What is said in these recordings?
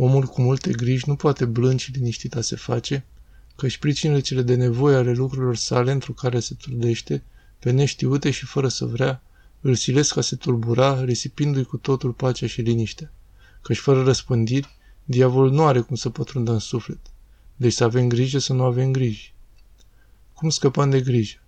Omul cu multe griji nu poate blând și liniștit a se face, căci pricinile cele de nevoie ale lucrurilor sale într care se trudește, pe neștiute și fără să vrea, îl silesc ca se tulbura, risipindu-i cu totul pacea și liniștea. Căci fără răspândiri, diavolul nu are cum să pătrundă în suflet. Deci să avem grijă să nu avem griji. Cum scăpăm de grijă?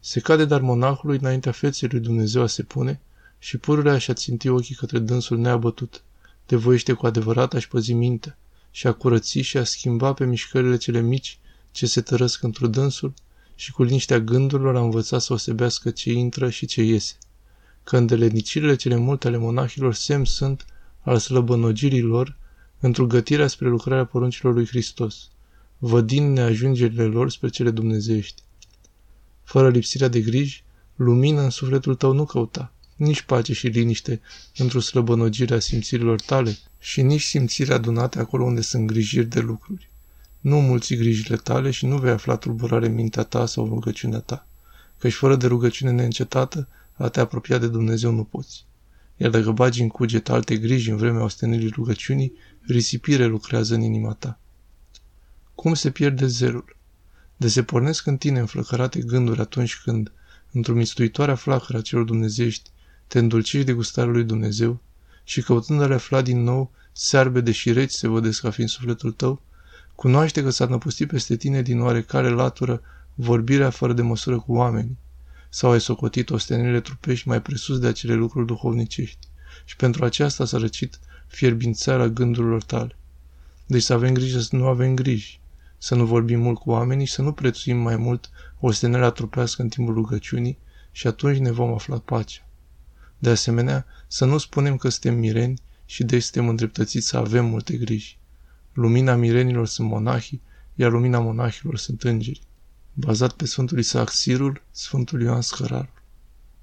Se cade dar monahului înaintea feței lui Dumnezeu a se pune și pururea și-a ținti ochii către dânsul neabătut. Te voiește cu adevărat a-și păzi mintea și a curăți și a schimba pe mișcările cele mici ce se tărăsc într dânsul și cu liniștea gândurilor a învățat să osebească ce intră și ce iese. Că îndelenicirile cele multe ale monahilor semn sunt al slăbănogirii lor într-o gătirea spre lucrarea poruncilor lui Hristos, vădind neajungerile lor spre cele dumnezeiești. Fără lipsirea de griji, lumină în sufletul tău nu căuta, nici pace și liniște într-o slăbănogire a simțirilor tale și nici simțirea adunate acolo unde sunt grijiri de lucruri. Nu mulți grijile tale și nu vei afla tulburare mintea ta sau rugăciunea ta, căci fără de rugăciune neîncetată, a te apropia de Dumnezeu nu poți. Iar dacă bagi în cuget alte griji în vremea ostenirii rugăciunii, risipire lucrează în inima ta. Cum se pierde zelul? De se pornesc în tine înflăcărate gânduri atunci când, într-o mistuitoare flacără a celor dumnezești, te îndulcești de gustarea lui Dumnezeu și căutând a le afla din nou, searbe de șireți se vădesc ca fiind sufletul tău, cunoaște că s-a năpustit peste tine din oarecare latură vorbirea fără de măsură cu oamenii, sau ai socotit ostenirile trupești mai presus de acele lucruri duhovnicești, și pentru aceasta s-a răcit fierbințarea gândurilor tale. Deci să avem grijă să nu avem griji, să nu vorbim mult cu oamenii și să nu prețuim mai mult ostenirea trupească în timpul rugăciunii și atunci ne vom afla pacea. De asemenea, să nu spunem că suntem mireni și deci suntem îndreptățiți să avem multe griji. Lumina mirenilor sunt monahii, iar lumina monahilor sunt îngeri. Bazat pe Sfântul Isaac Sirul, Sfântul Ioan Scărarul.